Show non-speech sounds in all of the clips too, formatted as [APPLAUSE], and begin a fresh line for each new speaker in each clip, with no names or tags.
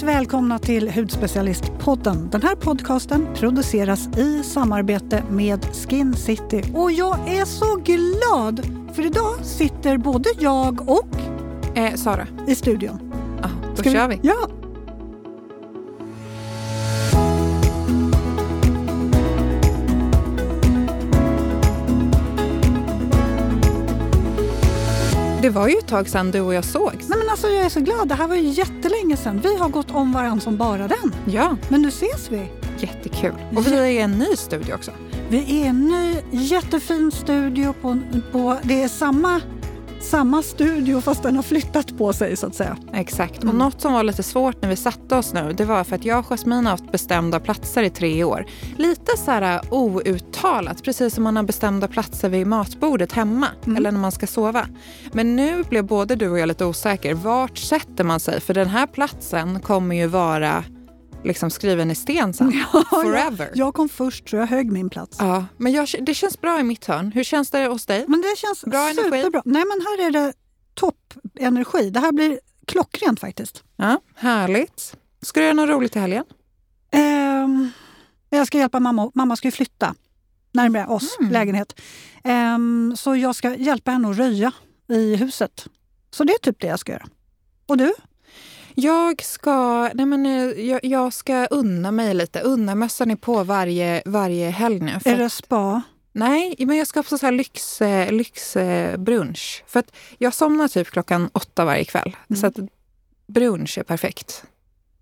Varmt välkomna till Hudspecialistpodden. Den här podcasten produceras i samarbete med Skin City. Och jag är så glad för idag sitter både jag och
Eh, Sara,
i studion.
ah, då
Ska
kör vi.
Ja.
Det var ju ett tag sedan du och jag sågs.
Nej, men alltså, jag är så glad. Det här var ju jättelänge sedan. Vi har gått om varandra som bara den.
Ja,
Men nu ses vi.
jättekul. Och vi är i en ny studio också.
Vi är i en ny jättefin studio. På, på, det är samma, samma studio fast den har flyttat på sig så att säga.
Exakt. Och
Mm.
något som var lite svårt när vi satte oss nu, det var för att jag och Jasmine har haft bestämda platser i tre år. Lite så här outtalat, precis som man har bestämda platser vid matbordet hemma
Mm.
eller när man ska sova. Men nu blev både du och jag lite osäker. Vart sätter man sig? För den här platsen kommer ju vara liksom skriven i sten sen. [LAUGHS] Forever.
Jag kom först så jag högg min plats.
Ja, men jag, det känns bra i mitt hörn. Hur känns det hos dig?
Men det känns
Bra energi.
superbra. Nej men här är det toppenergi. Det här blir klockrent faktiskt.
Ja, härligt. Ska du göra något roligt i helgen?
Ehm, jag ska hjälpa mamma. Mamma ska ju flytta närmare oss,
Mm.
lägenhet. Ehm, så jag ska hjälpa henne att röja i huset. Så det är typ det jag ska göra. Och du?
Jag ska, nej men, eh, jag, jag ska unna mig lite. Unna-mössan är på varje, varje helg nu. För
Är det spa?
Nej, men jag ska på så här lyx, eh, lyxbrunch. För att jag somnar typ klockan åtta varje kväll.
Mm.
Så att brunch är perfekt.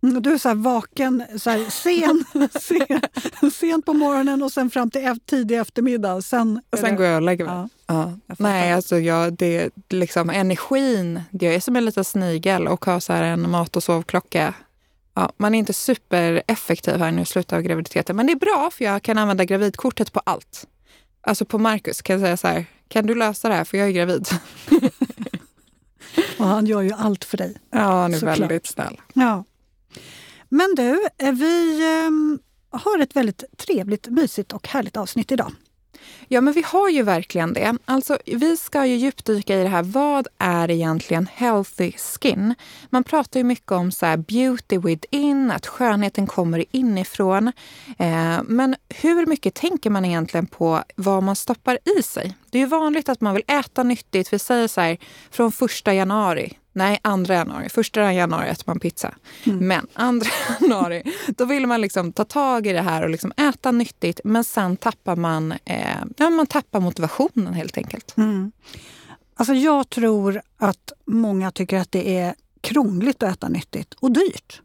Mm, Du är så här vaken, så här sen, [LAUGHS] sen, sent på morgonen och sen fram till tidig eftermiddag. Sen,
Och sen
det-
går jag och lägger mig.
Ja,
Ja. Nej, alltså jag, det, liksom energin. Jag är som en liten snigel och har så här en mat och sovklocka. Ja, man är inte supereffektiv här nu i slutet av graviditeten. Men det är bra för jag kan använda gravidkortet på allt. Alltså på Marcus kan jag säga så här, kan du lösa det här för jag är gravid? [LAUGHS]
och han gör ju allt för dig.
Ja, han är
Såklart.
väldigt snäll.
Ja. Men du, eh, vi ehm, har ett väldigt trevligt, mysigt och härligt avsnitt idag.
Ja, men vi har ju verkligen det. Alltså, vi ska ju djupdyka i det här. Vad är egentligen healthy skin? Man pratar ju mycket om så här beauty within, att skönheten kommer inifrån. Eh, men hur mycket tänker man egentligen på vad man stoppar i sig? Det är ju vanligt att man vill äta nyttigt. Vi säger så här, från första januari. Nej, andra januari. Första januari äter man pizza. Men andra [LAUGHS] januari, då vill man liksom ta tag i det här och liksom äta nyttigt. Men sen tappar man, eh, ja, man tappar motivationen helt enkelt.
Mm. Alltså jag tror att många tycker att det är krångligt att äta nyttigt och dyrt.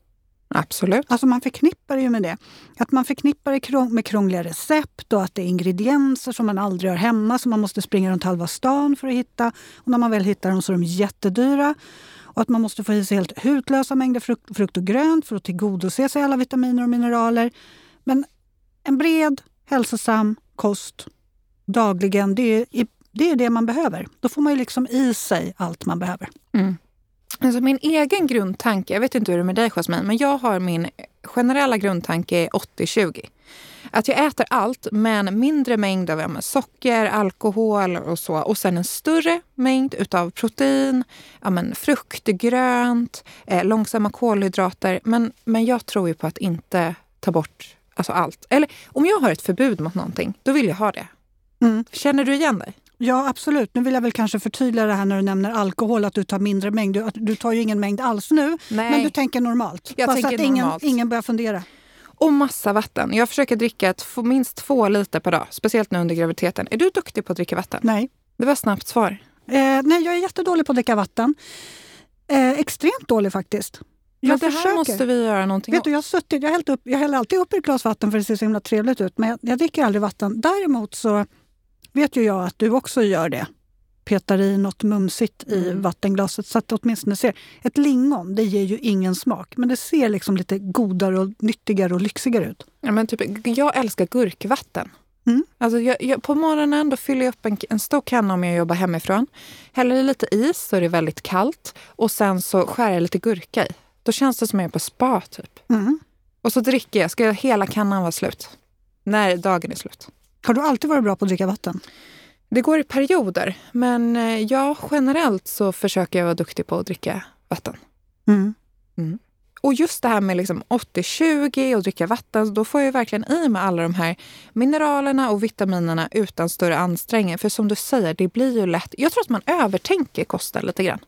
Absolut.
Alltså man förknippar det ju med det. Att man förknippar det med krångliga recept och att det är ingredienser som man aldrig har hemma som man måste springa runt halva stan för att hitta. Och när man väl hittar dem så är de jättedyra. Och att man måste få i sig helt hutlösa mängder frukt, frukt och grönt för att tillgodose sig alla vitaminer och mineraler. Men en bred, hälsosam kost dagligen, det är, det är det man behöver. Då får man ju liksom i sig allt man behöver.
Mm. Alltså min egen grundtanke, jag vet inte hur det är med dig Jasmine, men jag har min generella grundtanke är 80-20. Att jag äter allt, men mindre mängd av ja, socker, alkohol och så. Och sen en större mängd utav protein, ja, men frukt, grönt, eh, långsamma kolhydrater. Men, men jag tror ju på att inte ta bort alltså allt. Eller om jag har ett förbud mot någonting, då vill jag ha det.
Mm.
Känner du igen dig?
Ja, absolut. Nu vill jag väl kanske förtydliga det här när du nämner alkohol, att du tar mindre mängd. Du, du tar ju ingen mängd alls nu,
Nej.
men du tänker normalt.
Jag
så
tänker
att ingen,
normalt.
ingen börjar fundera.
Och massa vatten. Jag försöker dricka ett, minst två liter per dag, speciellt nu under graviditeten. Är du duktig på att dricka vatten?
Nej.
Det var snabbt svar.
Eh, nej, jag är jättedålig på att dricka vatten. Eh, extremt dålig faktiskt.
Men
Jag
det här
försöker.
måste vi göra någonting
Vet
åt.
du, jag, har suttit, jag, hällt upp, jag häller alltid upp ett glas vatten för det ser så himla trevligt ut, men jag, jag dricker aldrig vatten. Däremot så vet ju jag att du också gör det. Petar i något mumsigt i
Mm.
vattenglaset så att det åtminstone ser... Ett lingon, det ger ju ingen smak, men det ser liksom lite godare och nyttigare och lyxigare ut.
Ja, men typ, jag älskar gurkvatten.
Mm.
Alltså jag, jag, på morgonen då fyller jag upp en, en stor kanna om jag jobbar hemifrån. Häller i lite is så är det väldigt kallt. Och sen så skär jag lite gurka i. Då känns det som jag är på spa typ.
Mm.
Och så dricker jag. Ska hela kannan vara slut? När dagen är slut.
Har du alltid varit bra på att dricka vatten?
Det går i perioder. Men eh, ja, generellt så försöker jag vara duktig på att dricka vatten.
Mm.
Och just det här med liksom 80-20 och dricka vatten, då får jag verkligen i mig alla de här mineralerna och vitaminerna utan större ansträngning. För som du säger, det blir ju lätt... Jag tror att man övertänker kosten lite grann.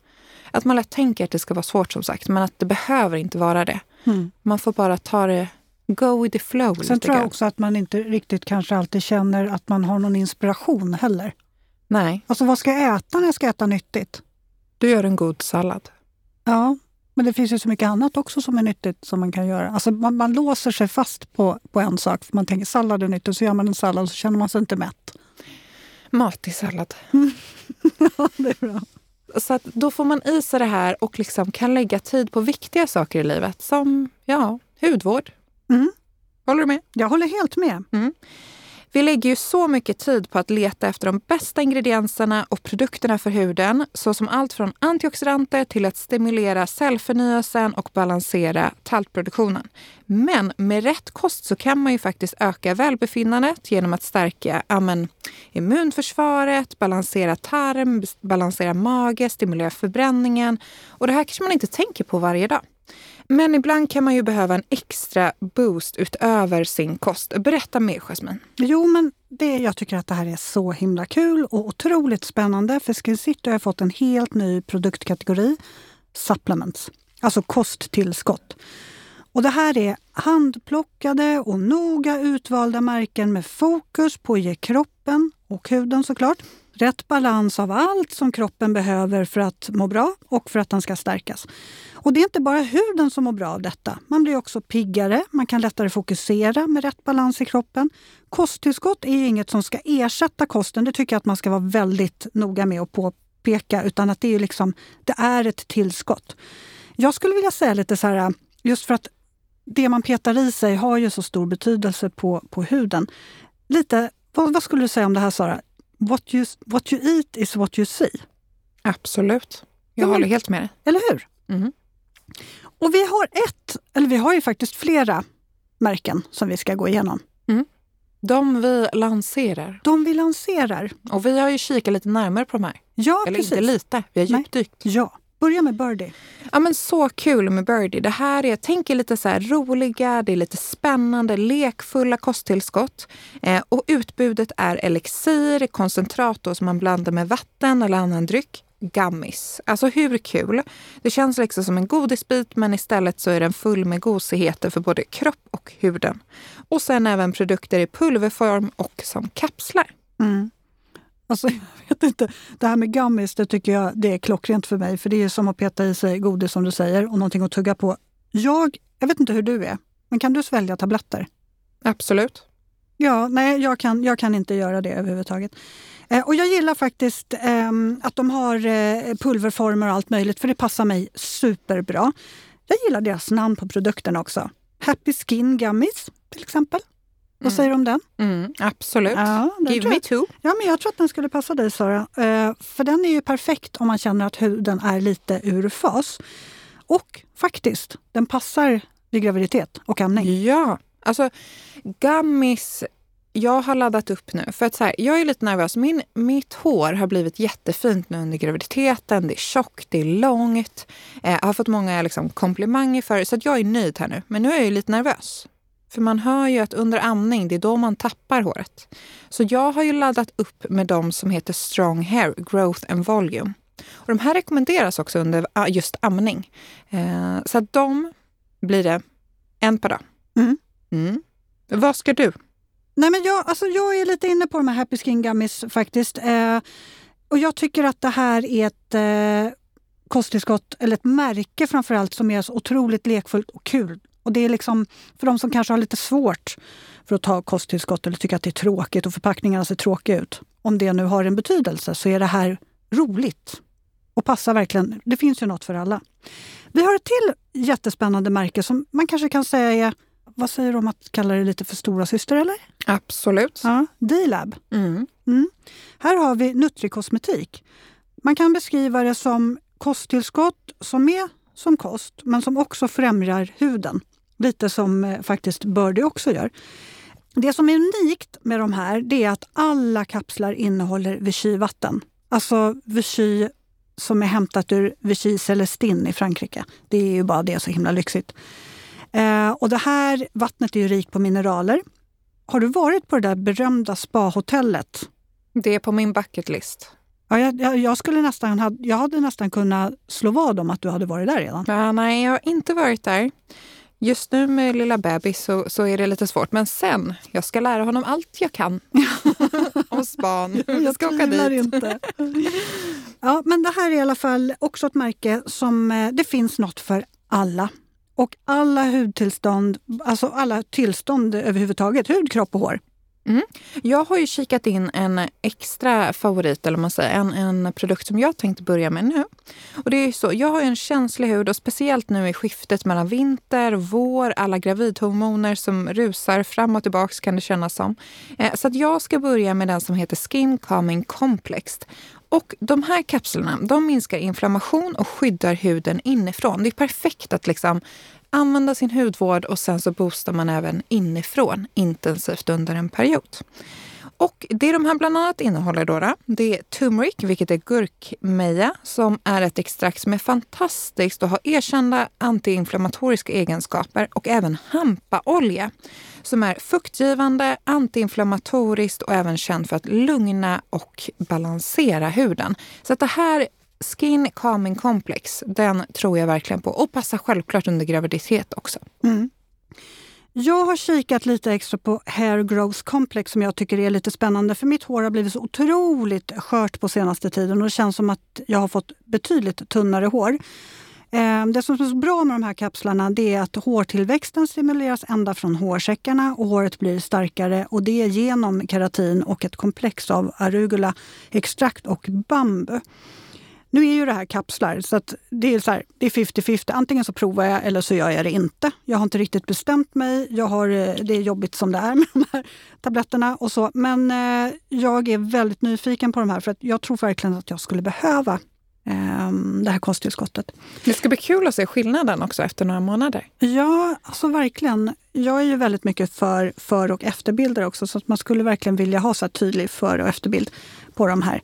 Att man lätt tänker att det ska vara svårt som sagt, men att det behöver inte vara det. Mm. Man får bara ta det go with the flow.
Sen tror jag grann. också att man inte riktigt kanske alltid känner att man har någon inspiration heller.
Nej.
Alltså vad ska jag äta när jag ska äta nyttigt?
Du gör en god sallad.
Ja, men det finns ju så mycket annat också som är nyttigt som man kan göra. Alltså man, man låser sig fast på, på en sak. För man tänker sallad är nyttigt, så gör man en sallad och så känner man sig inte mätt.
Matig sallad. [LAUGHS]
ja, det är bra.
Så då får man i sig det här och liksom kan lägga tid på viktiga saker i livet. Som ja, hudvård.
Mm.
Håller du med?
Jag håller helt med.
Mm. Vi lägger ju så mycket tid på att leta efter de bästa ingredienserna och produkterna för huden, såsom allt från antioxidanter till att stimulera cellförnyelsen och balansera talgproduktionen. Men med rätt kost så kan man ju faktiskt öka välbefinnandet genom att stärka amen, immunförsvaret, balansera tarm, balansera mage, stimulera förbränningen. Och det här kanske man inte tänker på varje dag. Men ibland kan man ju behöva en extra boost utöver sin kost. Berätta mer, Jasmine.
Jo, men det, jag tycker att det här är så himla kul och otroligt spännande. För Skincity har fått en helt ny produktkategori, supplements, alltså kosttillskott. Och det här är handplockade och noga utvalda märken med fokus på att ge kroppen och huden såklart rätt balans av allt som kroppen behöver för att må bra och för att den ska stärkas. Och det är inte bara huden som mår bra av detta. Man blir också piggare, man kan lättare fokusera med rätt balans i kroppen. Kosttillskott är inget som ska ersätta kosten, det tycker jag att man ska vara väldigt noga med att påpeka, utan att det är, liksom, det är ett tillskott. Jag skulle vilja säga lite så här, just för att det man petar i sig har ju så stor betydelse på, på huden. Lite, vad, vad skulle du säga om det här Sara? What you, what you eat is what you see.
Absolut. Jag ja, håller helt med dig.
Eller hur?
Mm.
Och vi har ett, eller vi har ju faktiskt flera märken som vi ska gå igenom.
Mm. De vi lanserar.
De vi lanserar.
Och vi har ju kikat lite närmare på de här.
Ja,
Eller
precis.
inte lite, vi har djupdykt.
Ja. Börja med Birdie.
Ja, men så kul med Birdie. Det här är, tänk er lite så roliga, det är lite spännande, lekfulla kosttillskott. Eh, och utbudet är elixir, koncentrat som man blandar med vatten eller annan dryck gummis. Alltså hur kul? Det känns liksom som en godisbit men istället så är den full med gosigheter för både kropp och huden. Och sen även produkter i pulverform och som kapslar.
Mm. Alltså, [LAUGHS] jag vet inte. Det här med gummis, det tycker jag det är klockrent för mig. För det är som att peta i sig godis som du säger och någonting att tugga på. Jag, jag vet inte hur du är, men kan du svälja tabletter?
Absolut.
Ja, nej, jag kan, jag kan inte göra det överhuvudtaget. Eh, och jag gillar faktiskt eh, att de har eh, pulverformer och allt möjligt, för det passar mig superbra. Jag gillar deras namn på produkterna också. Happy Skin Gummies till exempel. Vad säger du om den?
Mm, absolut.
Ja,
Give me two.
Ja, men jag tror att den skulle passa dig Sara. Eh, för den är ju perfekt om man känner att huden är lite ur fas. Och faktiskt, den passar vid graviditet och amning.
Ja, alltså gummis jag har laddat upp nu. För att så här, jag är lite nervös. Min, mitt hår har blivit jättefint nu under graviditeten. Det är tjockt, det är långt. Eh, jag har fått många liksom, komplimanger för det. Så att jag är nöjd här nu. Men nu är jag lite nervös. För man hör ju att under amning, det är då man tappar håret. Så jag har ju laddat upp med de som heter Strong Hair Growth and Volume. Och de här rekommenderas också under just amning. Eh, så att de blir det en per dag.
Mm.
Mm. Vad ska du?
Nej, men jag, alltså jag är lite inne på de här Happy Skin Gummies faktiskt. Eh, och jag tycker att det här är ett eh, kosttillskott, eller ett märke framförallt, som är så otroligt lekfullt och kul. Och det är liksom för de som kanske har lite svårt för att ta kosttillskott eller tycker att det är tråkigt och förpackningarna ser tråkiga ut. Om det nu har en betydelse så är det här roligt och passar verkligen. Det finns ju något för alla. Vi har ett till jättespännande märke som man kanske kan säga är vad säger du om att kalla det lite för stora syster eller?
Absolut.
Ja, D-lab.
Mm.
Mm. Här har vi Nutrikosmetik. Man kan beskriva det som kosttillskott som är som kost, men som också främjar huden. Lite som eh, faktiskt Birdie också gör. Det som är unikt med de här det är att alla kapslar innehåller Vichy-vatten. Alltså Vichy som är hämtat ur Vichy Celestine i Frankrike. Det är ju bara det så himla lyxigt. Eh, och det här vattnet är ju rikt på mineraler. Har du varit på det där berömda spahotellet?
Det är på min bucket list.
Ja, jag, jag, jag, skulle nästan, jag hade nästan kunnat slå vad om att du hade varit där redan.
Ja, nej, jag har inte varit där. Just nu med lilla bebis så, så är det lite svårt. Men sen, jag ska lära honom allt jag kan [LAUGHS] om span. [LAUGHS]
Jag ska åka dit. inte. [LAUGHS] Ja, men det här är i alla fall också ett märke som eh, det finns något för alla. Och alla hudtillstånd, alltså alla tillstånd överhuvudtaget, hud, kropp och hår.
Mm. Jag har ju kikat in en extra favorit, eller man säger, en, en produkt som jag tänkte börja med nu. Och det är så, jag har en känslig hud och speciellt nu i skiftet mellan vinter, vår, alla gravidhormoner som rusar fram och tillbaka kan det kännas som. Eh, så att jag ska börja med den som heter Skin Calming Complex. Och de här kapslarna de minskar inflammation och skyddar huden inifrån. Det är perfekt att liksom använda sin hudvård och sen så boostar man även inifrån intensivt under en period. Och det de här bland annat innehåller då, det är turmeric, vilket är gurkmeja, som är ett extrakt som är fantastiskt och har erkända antiinflammatoriska egenskaper och även hampaolja som är fuktgivande, antiinflammatoriskt och även känd för att lugna och balansera huden. Så att det här Skin Calming Complex, den tror jag verkligen på. Och passar självklart under graviditet också.
Mm. Jag har kikat lite extra på Hair Growth Complex som jag tycker är lite spännande. För mitt hår har blivit så otroligt skört på senaste tiden och det känns som att jag har fått betydligt tunnare hår. Ehm, det som är så bra med de här kapslarna det är att hårtillväxten stimuleras ända från hårsäckarna och håret blir starkare och det är genom keratin och ett komplex av arugula, extrakt och bambu. Nu är ju det här kapslar, så att det är 50-50. Antingen så provar jag eller så gör jag det inte. Jag har inte riktigt bestämt mig. Jag har, eh, det är jobbigt som det är [LAUGHS] med de här tabletterna och så. Men eh, jag är väldigt nyfiken på de här för att jag tror verkligen att jag skulle behöva eh, det här kosttillskottet.
Det ska bli kul att se skillnaden också efter några månader.
Ja, alltså verkligen. Jag är ju väldigt mycket för för och efterbilder också så att man skulle verkligen vilja ha så tydlig före och efterbild på de här.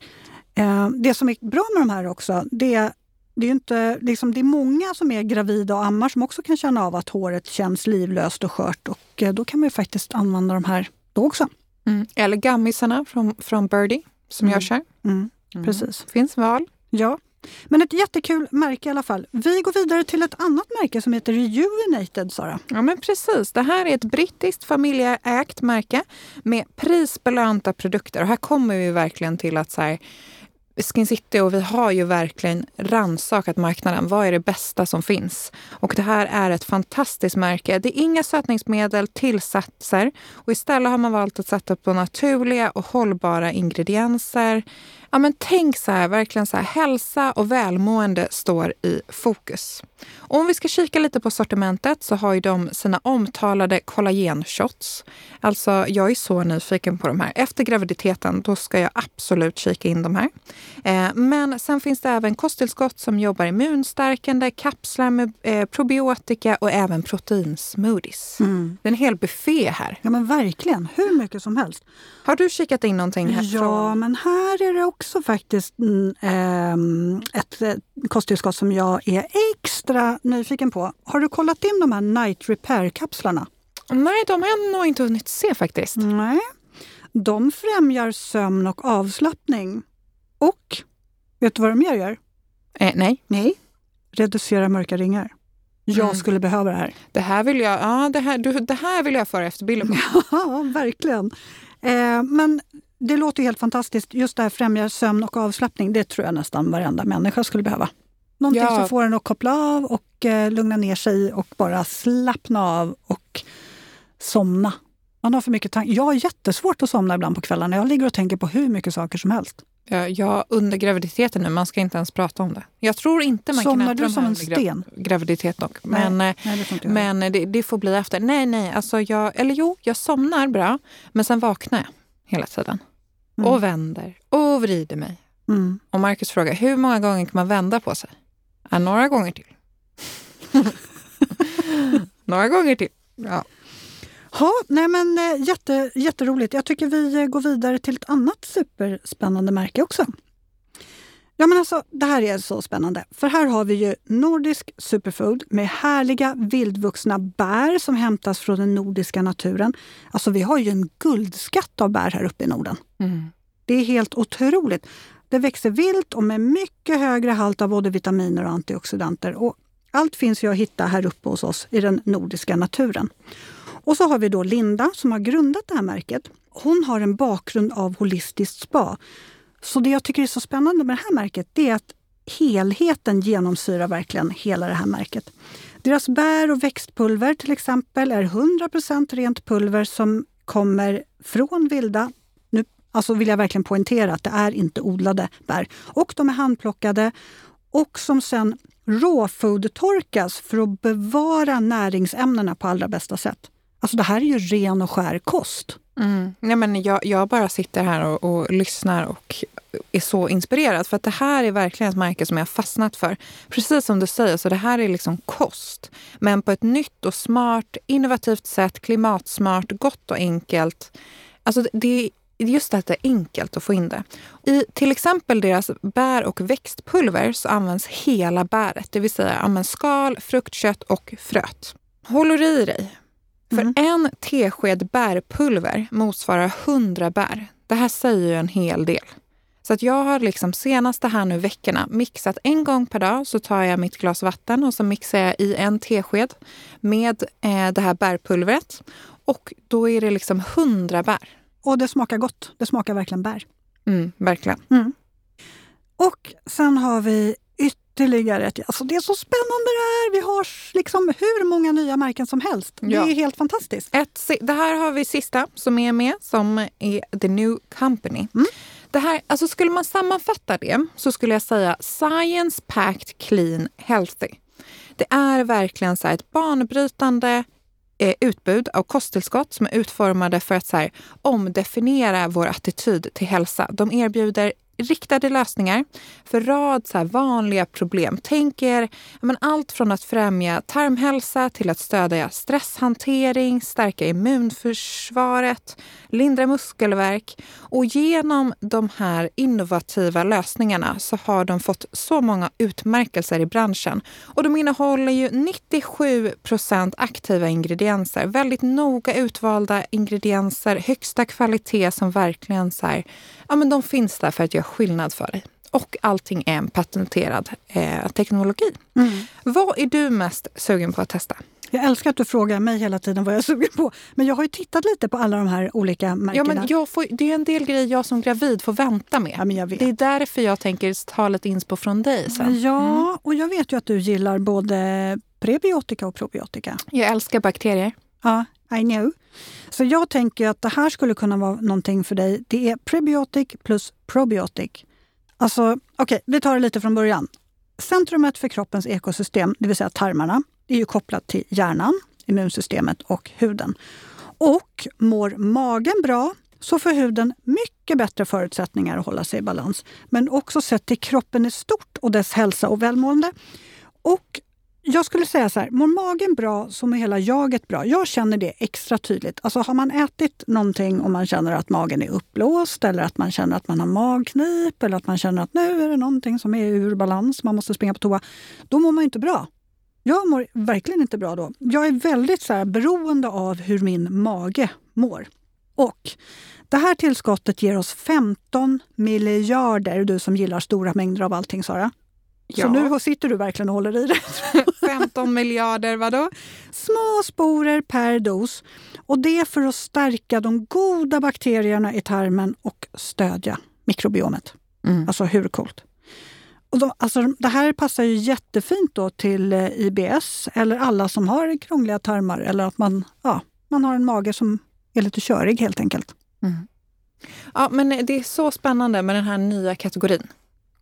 Eh, det som är bra med de här också, det, det är inte, liksom, det är många som är gravida och ammar som också kan känna av att håret känns livlöst och skört. Och eh, då kan man ju faktiskt använda de här då också.
Mm. Eller gammisarna från, från Birdie som mm. görs här.
Mm. mm. Precis.
Finns val.
Ja. Men ett jättekul märke i alla fall. Vi går vidare till ett annat märke som heter Rejuvenated, Sara.
Ja, men precis. Det här är ett brittiskt familjeägt märke med prisbelönta produkter. Och här kommer vi verkligen till att så här, Skin City och vi har ju verkligen ransakat marknaden. Vad är det bästa som finns? Och det här är ett fantastiskt märke. Det är inga sötningsmedel, tillsatser och istället har man valt att sätta på naturliga och hållbara ingredienser. Ja, men tänk så här, verkligen så här, hälsa och välmående står i fokus. Och om vi ska kika lite på sortimentet så har ju de sina omtalade kollagenshots. Alltså, jag är så nyfiken på de här. Efter graviditeten, då ska jag absolut kika in de här. Eh, men sen finns det även kosttillskott som jobbar immunstärkande, kapslar med eh, probiotika och även proteinsmoothies. Mm. Det är en hel buffé här.
Ja, men verkligen. Hur mycket som helst.
Har du kikat in någonting här?
Ja, men här är det också faktiskt mm, ett kosttillskott som jag är extra nyfiken på. Har du kollat in de här Night Repair-kapslarna?
Nej, de har jag nog inte hunnit se faktiskt.
Nej. De främjar sömn och avslappning. Och vet du vad de mer gör?
Eh, nej.
Nej. Reducera mörka ringar. Jag mm. skulle behöva det här.
Det här vill jag, ja, det här, du, det här vill jag föra efter bilden
på. [LAUGHS] Ja, verkligen. Eh, men det låter helt fantastiskt. Just det här främjar sömn och avslappning. Det tror jag nästan varenda människa skulle behöva. Någonting ja. som får en att koppla av och eh, lugna ner sig och bara slappna av och somna. Man har för mycket tankar. Jag har jättesvårt att somna ibland på kvällarna. Jag ligger och tänker på hur mycket saker som helst.
Ja, jag under graviditeten nu, man ska inte ens prata om det. Jag tror inte man
Somnar
kan
du som en sten?
graviditet dock. Men, nej, nej, det, men det, det, får bli efter. Nej, nej, alltså jag, eller jo, jag somnar bra, men sen vaknar jag hela tiden. Mm. Och vänder och vrider mig. Mm. Och Markus frågar, hur många gånger kan man vända på sig? Ja, några gånger till. [LAUGHS] några gånger till. Ja.
Ja, nej men eh, jätte, jätteroligt. Jag tycker vi eh, går vidare till ett annat superspännande märke också. Ja, men alltså, det här är så spännande. För här har vi ju nordisk superfood med härliga vildvuxna bär som hämtas från den nordiska naturen. Alltså vi har ju en guldskatt av bär här uppe i Norden.
Mm.
Det är helt otroligt. Det växer vilt och med mycket högre halt av både vitaminer och antioxidanter. Och allt finns ju att hitta här uppe hos oss i den nordiska naturen. Och så har vi då Linda som har grundat det här märket. Hon har en bakgrund av holistiskt spa. Så det jag tycker är så spännande med det här märket det är att helheten genomsyrar verkligen hela det här märket. Deras bär och växtpulver till exempel är 100% rent pulver som kommer från vilda nu alltså vill jag verkligen poängtera att det är inte odlade bär. Och de är handplockade och som sen råfoodtorkas för att bevara näringsämnena på allra bästa sätt. Alltså det här är ju ren och skär kost.
Mm. Nej, men jag, jag bara sitter här och, och, lyssnar och är så inspirerad. För att det här är verkligen ett märke som jag har fastnat för. Precis som du säger, så det här är liksom kost. Men på ett nytt och smart, innovativt sätt, klimatsmart, gott och enkelt. Alltså det just att det är enkelt att få in det. I till exempel deras bär och växtpulver så används hela bäret. Det vill säga används skal, fruktkött och fröt. Håller du i dig? För mm. en tesked bärpulver motsvarar 100 bär. Det här säger ju en hel del. Så att jag har liksom senaste här nu veckorna mixat en gång per dag så tar jag mitt glas vatten och så mixar jag i en tesked med eh, det här bärpulvret. Och då är det liksom 100 bär.
Och det smakar gott. Det smakar verkligen bär.
Mm, verkligen.
Mm. Och sen har vi ytterligare ett... Alltså det är så spännande det här! Vi har liksom hur många nya märken som helst. Det är helt fantastiskt.
Ett, det här har vi sista som är med, som är The New Company. Mm. Det här, alltså skulle man sammanfatta det så skulle jag säga Science Packed Clean Healthy. Det är verkligen så ett banbrytande eh, utbud av kosttillskott som är utformade för att så här, omdefiniera vår attityd till hälsa. De erbjuder riktade lösningar för rad så vanliga problem. Tänk er men allt från att främja tarmhälsa till att stödja stresshantering, stärka immunförsvaret, lindra muskelvärk. Och genom de här innovativa lösningarna så har de fått så många utmärkelser i branschen. Och de innehåller ju 97 procent aktiva ingredienser. Väldigt noga utvalda ingredienser, högsta kvalitet som verkligen så här, ja men de finns där för att göra skillnad för dig. Och allting är en patenterad eh, teknologi. Mm. Vad är du mest sugen på att testa?
Jag älskar att du frågar mig hela tiden vad jag är sugen på. Men jag har ju tittat lite på alla de här olika märkena.
Ja, men jag får, det är en del grejer jag som gravid får vänta med.
Ja, men jag vet.
Det är därför jag tänker ta lite inspo från dig sen.
Ja, mm. och jag vet ju att du gillar både prebiotika och probiotika.
Jag älskar bakterier.
Ja, i know. Så jag tänker att det här skulle kunna vara någonting för dig. Det är prebiotic plus probiotic. Alltså, okej, okay, vi tar det lite från början. Centrumet för kroppens ekosystem, det vill säga tarmarna, är ju kopplat till hjärnan, immunsystemet och huden. Och mår magen bra så får huden mycket bättre förutsättningar att hålla sig i balans. Men också sett till kroppen i stort och dess hälsa och välmående. Och jag skulle säga så här, mår magen bra så mår hela jaget bra. Jag känner det extra tydligt. Alltså har man ätit någonting och man känner att magen är uppblåst eller att man känner att man har magknip eller att man känner att nu är det någonting som är ur balans, man måste springa på toa. Då mår man inte bra. Jag mår verkligen inte bra då. Jag är väldigt så här, beroende av hur min mage mår. Och det här tillskottet ger oss 15 miljarder, du som gillar stora mängder av allting Sara. Ja. Så nu sitter du verkligen och håller i det. [LAUGHS]
15 miljarder vadå?
Små sporer per dos. Och det för att stärka de goda bakterierna i tarmen och stödja mikrobiomet. Mm. Alltså hur coolt? Och de, alltså, det här passar ju jättefint då till eh, IBS eller alla som har krångliga tarmar eller att man, ja, man har en mage som är lite körig helt enkelt. Mm.
Ja, men det är så spännande med den här nya kategorin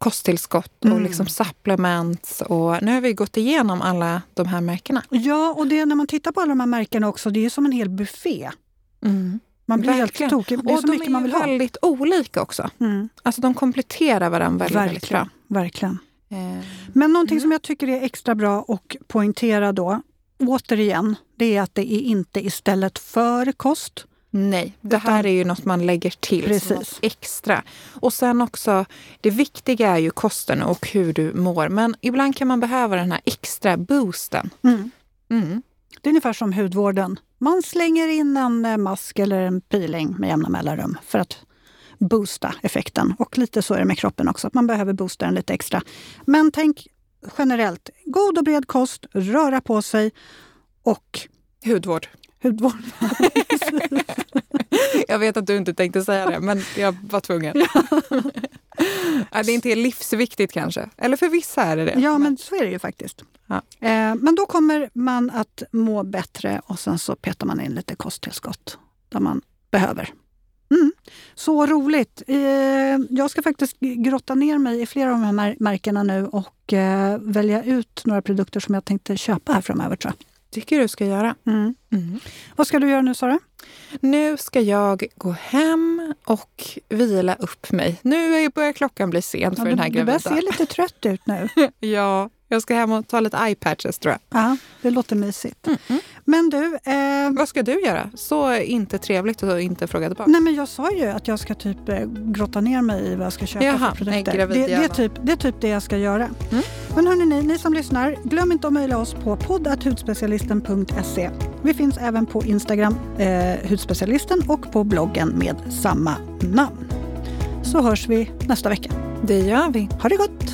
kosttillskott och mm. liksom supplements. Och nu har vi gått igenom alla de här märkena.
Ja, och det, när man tittar på alla de här märkena också, det är som en hel buffé. Mm. Man blir Verkligen. helt tokig. Det är och så de mycket är man vill
ha. väldigt olika också. Mm. Alltså de kompletterar varandra väldigt, väldigt bra.
Verkligen. Eh. Men någonting mm. som jag tycker är extra bra att poängtera då, återigen, det är att det är inte istället för kost.
Nej, det här är ju något man lägger till.
Precis.
Extra. Och sen också, det viktiga är ju kosten och hur du mår. Men ibland kan man behöva den här extra boosten.
Mm.
Mm.
Det är ungefär som hudvården. Man slänger in en eh, mask eller en peeling med jämna mellanrum för att boosta effekten. Och lite så är det med kroppen också, att man behöver boosta den lite extra. Men tänk generellt, god och bred kost, röra på sig och
Hudvård.
Hudvård. [LAUGHS]
Jag vet att du inte tänkte säga det, men jag var tvungen. [LAUGHS] Ja, det är inte livsviktigt kanske. Eller för vissa är det det.
Ja, men så är det ju faktiskt.
Ja.
Eh, men då kommer man att må bättre och sen så petar man in lite kosttillskott där man behöver. Mm. Så roligt! Eh, jag ska faktiskt grotta ner mig i flera av de här märkena nu och eh, välja ut några produkter som jag tänkte köpa här framöver. Tror jag.
Tycker du ska göra.
Mm.
Mm.
Vad ska du göra nu Sara?
Nu ska jag gå hem och vila upp mig. Nu börjar klockan bli sent för
Ja,
den här
du, du börjar
gravida.
se lite trött ut nu. [LAUGHS]
Ja, jag ska hem och ta lite eye-patches tror jag.
Ja, det låter mysigt.
Mm.
Men du, eh,
Vad ska du göra? Så inte trevligt att inte fråga tillbaka.
Nej, men jag sa ju att jag ska typ eh, grotta ner mig i vad jag ska köpa
Jaha,
för
nej,
produkter.
gravid
det, det, är typ, det är typ det jag ska göra.
Mm.
Men hörni, ni, ni som lyssnar, glöm inte att mejla oss på poddathudspecialisten.se. Vi finns även på Instagram, eh, hudspecialisten, och på bloggen med samma namn. Så hörs vi nästa vecka.
Det gör vi.
Ha det gott!